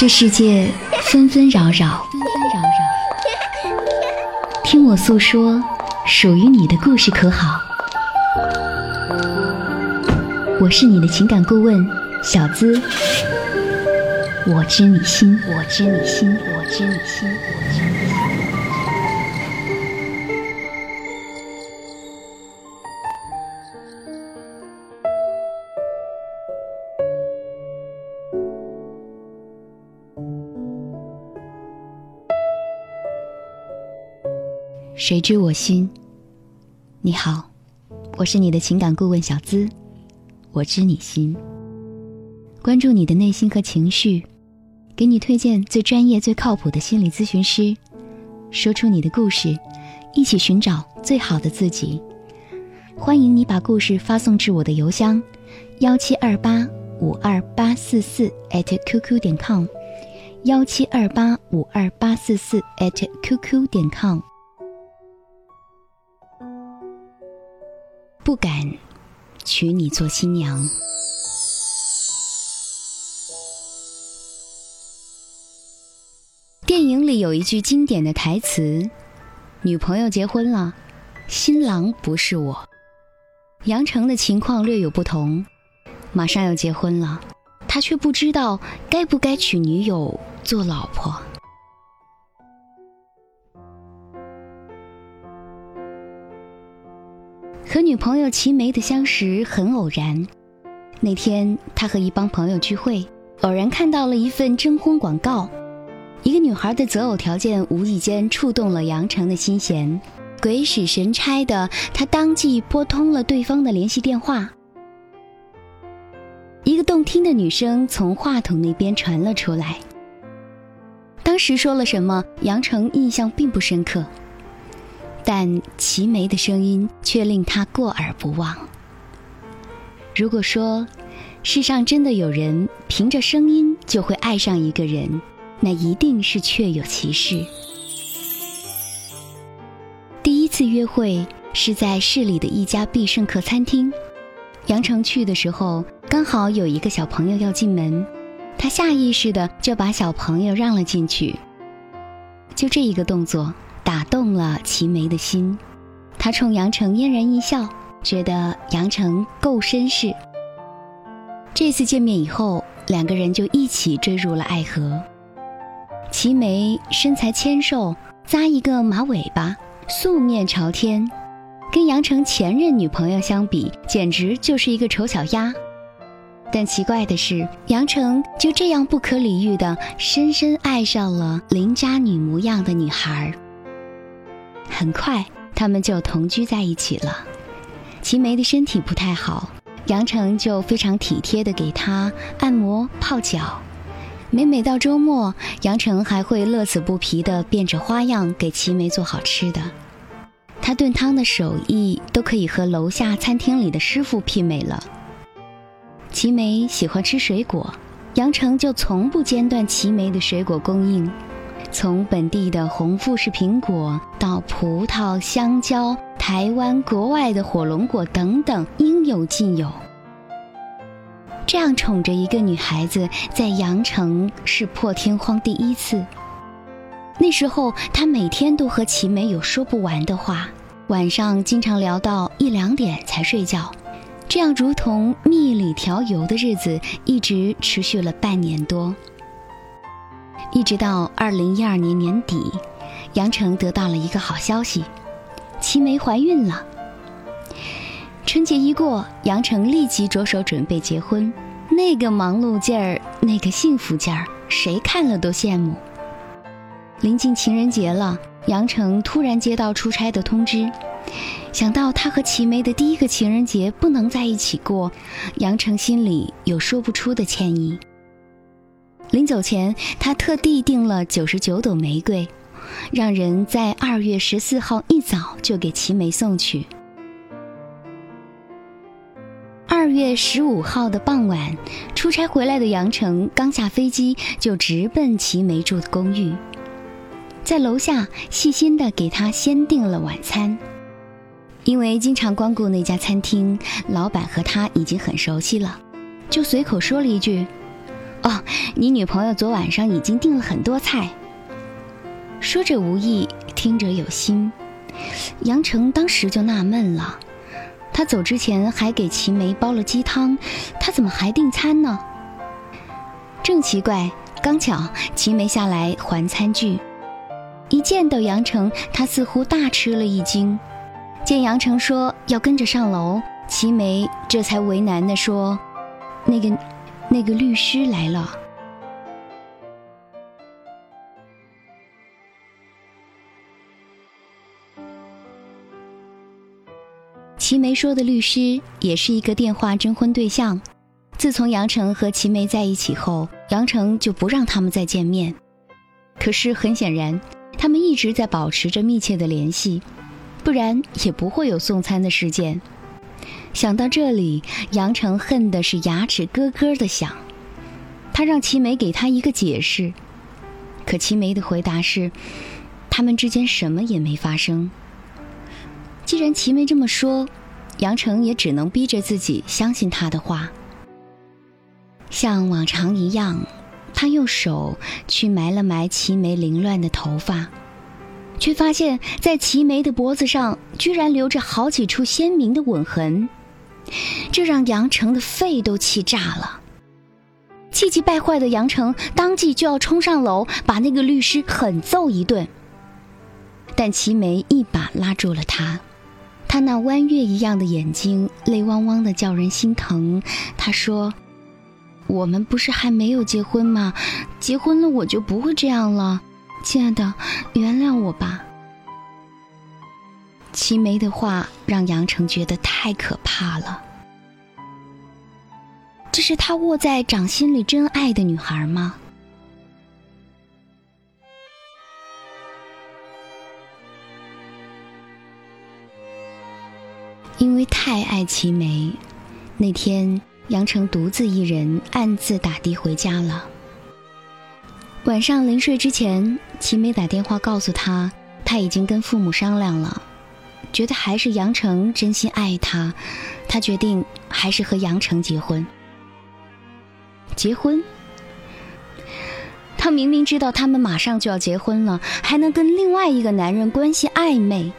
这世界纷纷扰扰，纷纷扰扰听我诉说属于你的故事，可好？我是你的情感顾问小资，我知你心，我知你心，我知你心，我知你心。谁知我心？你好，我是你的情感顾问小资，我知你心，关注你的内心和情绪，给你推荐最专业、最靠谱的心理咨询师，说出你的故事，一起寻找最好的自己。欢迎你把故事发送至我的邮箱：幺七二八五二八四四 @QQ 点 com，幺七二八五二八四四 @QQ 点 com。不敢娶你做新娘。电影里有一句经典的台词：“女朋友结婚了，新郎不是我。”杨成的情况略有不同，马上要结婚了，他却不知道该不该娶女友做老婆。和女朋友齐眉的相识很偶然。那天，他和一帮朋友聚会，偶然看到了一份征婚广告。一个女孩的择偶条件无意间触动了杨成的心弦，鬼使神差的，他当即拨通了对方的联系电话。一个动听的女声从话筒那边传了出来。当时说了什么，杨成印象并不深刻。但齐眉的声音却令他过耳不忘。如果说世上真的有人凭着声音就会爱上一个人，那一定是确有其事。第一次约会是在市里的一家必胜客餐厅，杨成去的时候刚好有一个小朋友要进门，他下意识的就把小朋友让了进去。就这一个动作。打动了齐眉的心，他冲杨成嫣然一笑，觉得杨成够绅士。这次见面以后，两个人就一起坠入了爱河。齐眉身材纤瘦，扎一个马尾巴，素面朝天，跟杨成前任女朋友相比，简直就是一个丑小鸭。但奇怪的是，杨成就这样不可理喻的深深爱上了邻家女模样的女孩儿。很快，他们就同居在一起了。齐梅的身体不太好，杨成就非常体贴的给她按摩、泡脚。每每到周末，杨成还会乐此不疲的变着花样给齐梅做好吃的。他炖汤的手艺都可以和楼下餐厅里的师傅媲美了。齐梅喜欢吃水果，杨成就从不间断齐眉的水果供应。从本地的红富士苹果到葡萄、香蕉，台湾、国外的火龙果等等，应有尽有。这样宠着一个女孩子，在羊城是破天荒第一次。那时候，他每天都和齐眉有说不完的话，晚上经常聊到一两点才睡觉。这样如同蜜里调油的日子，一直持续了半年多。一直到二零一二年年底，杨成得到了一个好消息，齐梅怀孕了。春节一过，杨成立即着手准备结婚，那个忙碌劲儿，那个幸福劲儿，谁看了都羡慕。临近情人节了，杨成突然接到出差的通知，想到他和齐梅的第一个情人节不能在一起过，杨成心里有说不出的歉意。临走前，他特地订了九十九朵玫瑰，让人在二月十四号一早就给齐眉送去。二月十五号的傍晚，出差回来的杨成刚下飞机，就直奔齐眉住的公寓，在楼下细心的给他先订了晚餐。因为经常光顾那家餐厅，老板和他已经很熟悉了，就随口说了一句。哦，你女朋友昨晚上已经订了很多菜。”说者无意，听者有心。杨成当时就纳闷了，他走之前还给齐梅煲了鸡汤，他怎么还订餐呢？正奇怪，刚巧齐梅下来还餐具，一见到杨成，他似乎大吃了一惊。见杨成说要跟着上楼，齐梅这才为难地说：“那个，那个律师来了。”齐梅说的律师也是一个电话征婚对象。自从杨成和齐梅在一起后，杨成就不让他们再见面。可是很显然，他们一直在保持着密切的联系，不然也不会有送餐的事件。想到这里，杨成恨的是牙齿咯咯的响。他让齐梅给他一个解释，可齐梅的回答是，他们之间什么也没发生。既然齐梅这么说。杨成也只能逼着自己相信他的话。像往常一样，他用手去埋了埋齐眉凌乱的头发，却发现，在齐眉的脖子上居然留着好几处鲜明的吻痕，这让杨成的肺都气炸了。气急败坏的杨成当即就要冲上楼，把那个律师狠揍一顿，但齐眉一把拉住了他。他那弯月一样的眼睛，泪汪汪的，叫人心疼。他说：“我们不是还没有结婚吗？结婚了我就不会这样了，亲爱的，原谅我吧。”齐眉的话让杨成觉得太可怕了。这是他握在掌心里真爱的女孩吗？因为太爱齐眉，那天杨成独自一人暗自打的回家了。晚上临睡之前，齐眉打电话告诉他，他已经跟父母商量了，觉得还是杨成真心爱他，他决定还是和杨成结婚。结婚？他明明知道他们马上就要结婚了，还能跟另外一个男人关系暧昧。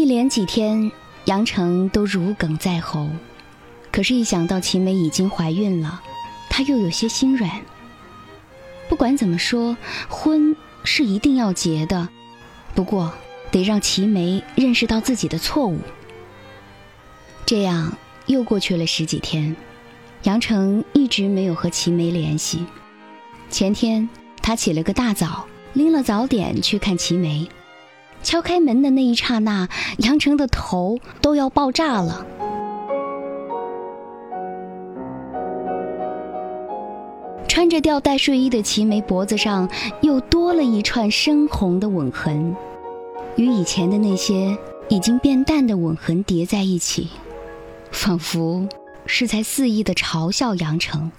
一连几天，杨成都如鲠在喉，可是，一想到齐梅已经怀孕了，他又有些心软。不管怎么说，婚是一定要结的，不过得让齐梅认识到自己的错误。这样又过去了十几天，杨成一直没有和齐梅联系。前天，他起了个大早，拎了早点去看齐梅。敲开门的那一刹那，杨成的头都要爆炸了。穿着吊带睡衣的齐眉脖子上又多了一串深红的吻痕，与以前的那些已经变淡的吻痕叠在一起，仿佛是在肆意的嘲笑杨成。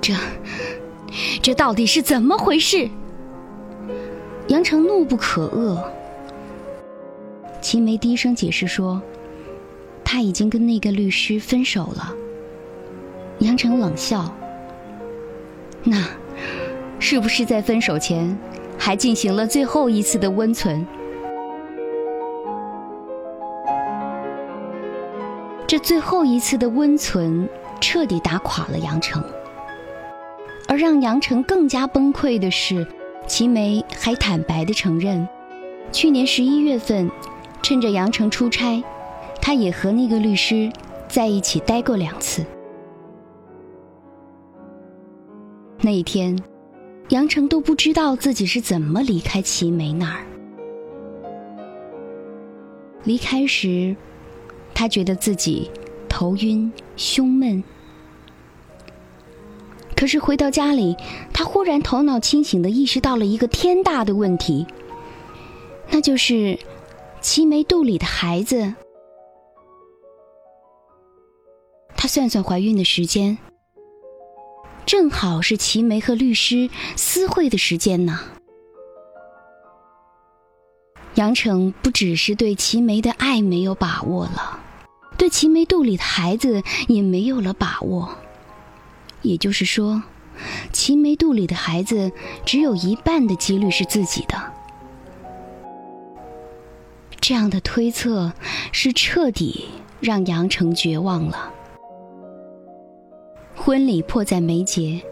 这。这到底是怎么回事？杨成怒不可遏。齐梅低声解释说：“他已经跟那个律师分手了。”杨成冷笑：“那，是不是在分手前，还进行了最后一次的温存？”这最后一次的温存，彻底打垮了杨成。而让杨成更加崩溃的是，齐梅还坦白的承认，去年十一月份，趁着杨成出差，他也和那个律师在一起待过两次。那一天，杨成都不知道自己是怎么离开齐梅那儿。离开时，他觉得自己头晕、胸闷。可是回到家里，他忽然头脑清醒的意识到了一个天大的问题，那就是齐梅肚里的孩子。他算算怀孕的时间，正好是齐梅和律师私会的时间呢。杨成不只是对齐眉的爱没有把握了，对齐眉肚里的孩子也没有了把握。也就是说，齐眉肚里的孩子只有一半的几率是自己的。这样的推测是彻底让杨成绝望了。婚礼迫在眉睫，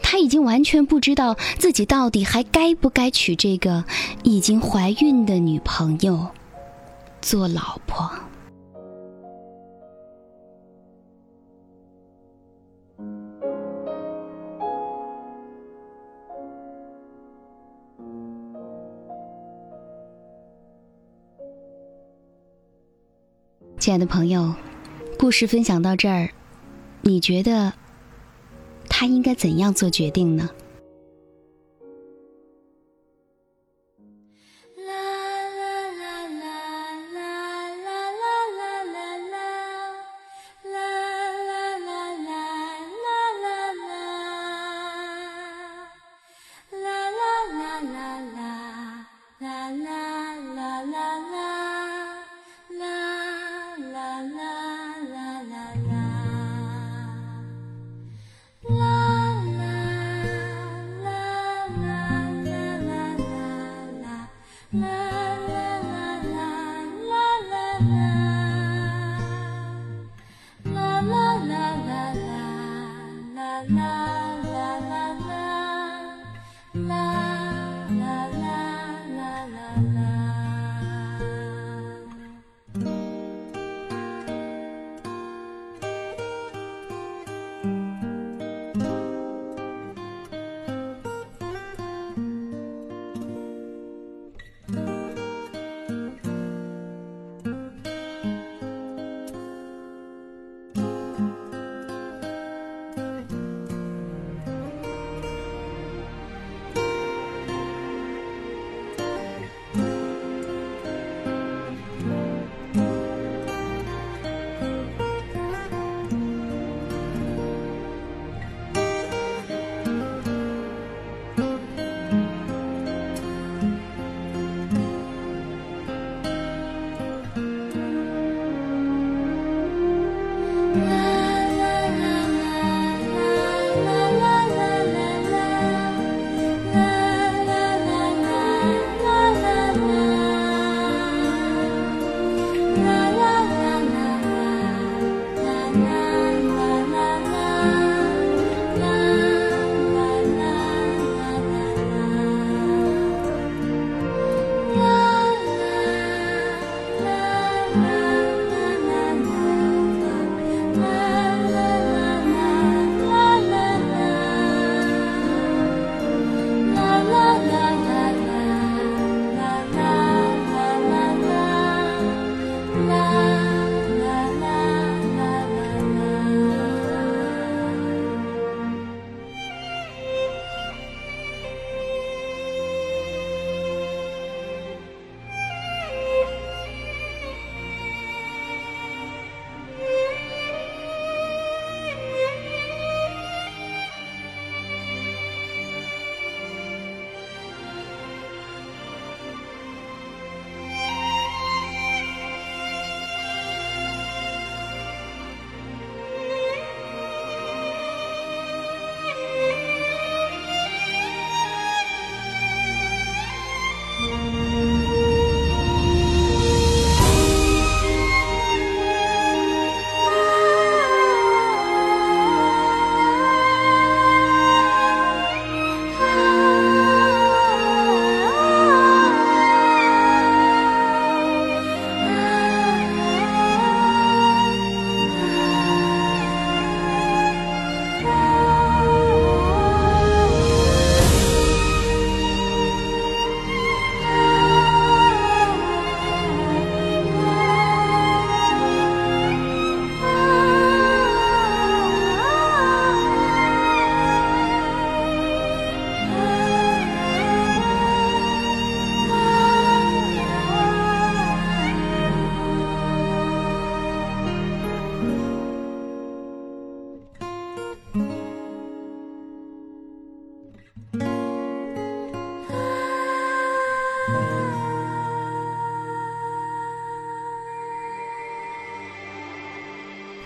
他已经完全不知道自己到底还该不该娶这个已经怀孕的女朋友做老婆。亲爱的朋友，故事分享到这儿，你觉得他应该怎样做决定呢？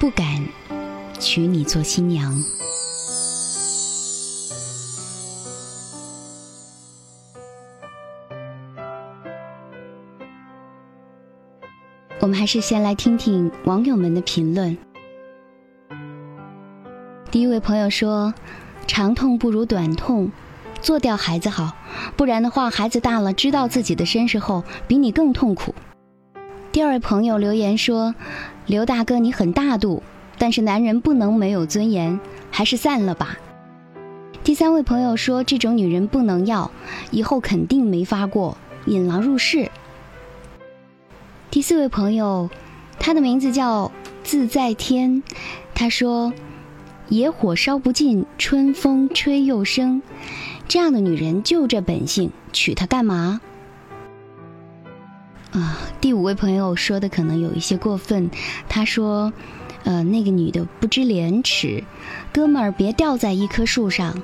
不敢娶你做新娘。我们还是先来听听网友们的评论。第一位朋友说：“长痛不如短痛，做掉孩子好，不然的话，孩子大了知道自己的身世后，比你更痛苦。”第二位朋友留言说：“刘大哥，你很大度，但是男人不能没有尊严，还是散了吧。”第三位朋友说：“这种女人不能要，以后肯定没法过，引狼入室。”第四位朋友，他的名字叫自在天，他说：“野火烧不尽，春风吹又生。这样的女人就这本性，娶她干嘛？”啊，第五位朋友说的可能有一些过分，他说：“呃，那个女的不知廉耻，哥们儿别吊在一棵树上，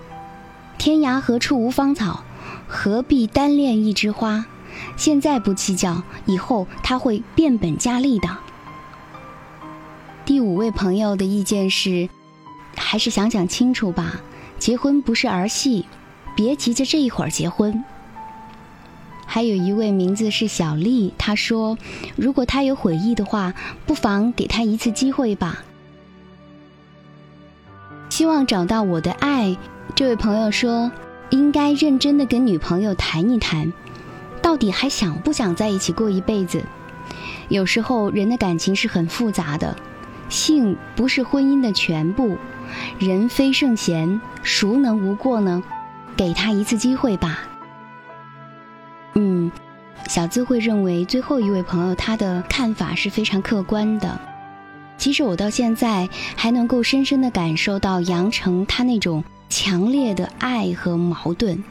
天涯何处无芳草，何必单恋一枝花。”现在不计较，以后他会变本加厉的。第五位朋友的意见是，还是想想清楚吧，结婚不是儿戏，别急着这一会儿结婚。还有一位名字是小丽，她说，如果他有悔意的话，不妨给他一次机会吧。希望找到我的爱，这位朋友说，应该认真的跟女朋友谈一谈。到底还想不想在一起过一辈子？有时候人的感情是很复杂的，性不是婚姻的全部。人非圣贤，孰能无过呢？给他一次机会吧。小资会认为最后一位朋友他的看法是非常客观的。其实我到现在还能够深深的感受到杨成他那种强烈的爱和矛盾，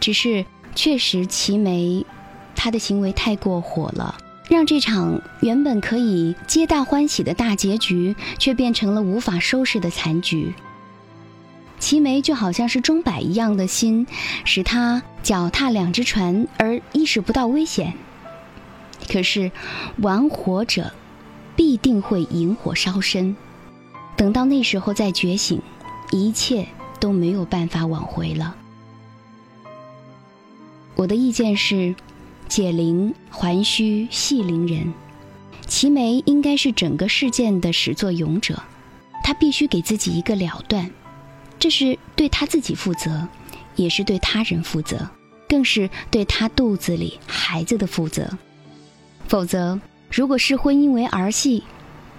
只是。确实，齐眉，他的行为太过火了，让这场原本可以皆大欢喜的大结局，却变成了无法收拾的残局。齐眉就好像是钟摆一样的心，使他脚踏两只船而意识不到危险。可是，玩火者必定会引火烧身，等到那时候再觉醒，一切都没有办法挽回了。我的意见是，解铃还须系铃人。齐眉应该是整个事件的始作俑者，他必须给自己一个了断，这是对他自己负责，也是对他人负责，更是对他肚子里孩子的负责。否则，如果是婚姻为儿戏，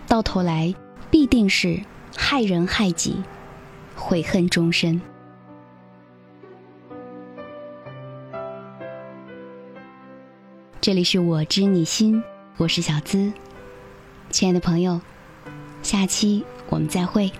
到头来必定是害人害己，悔恨终身。这里是我知你心，我是小资，亲爱的朋友，下期我们再会。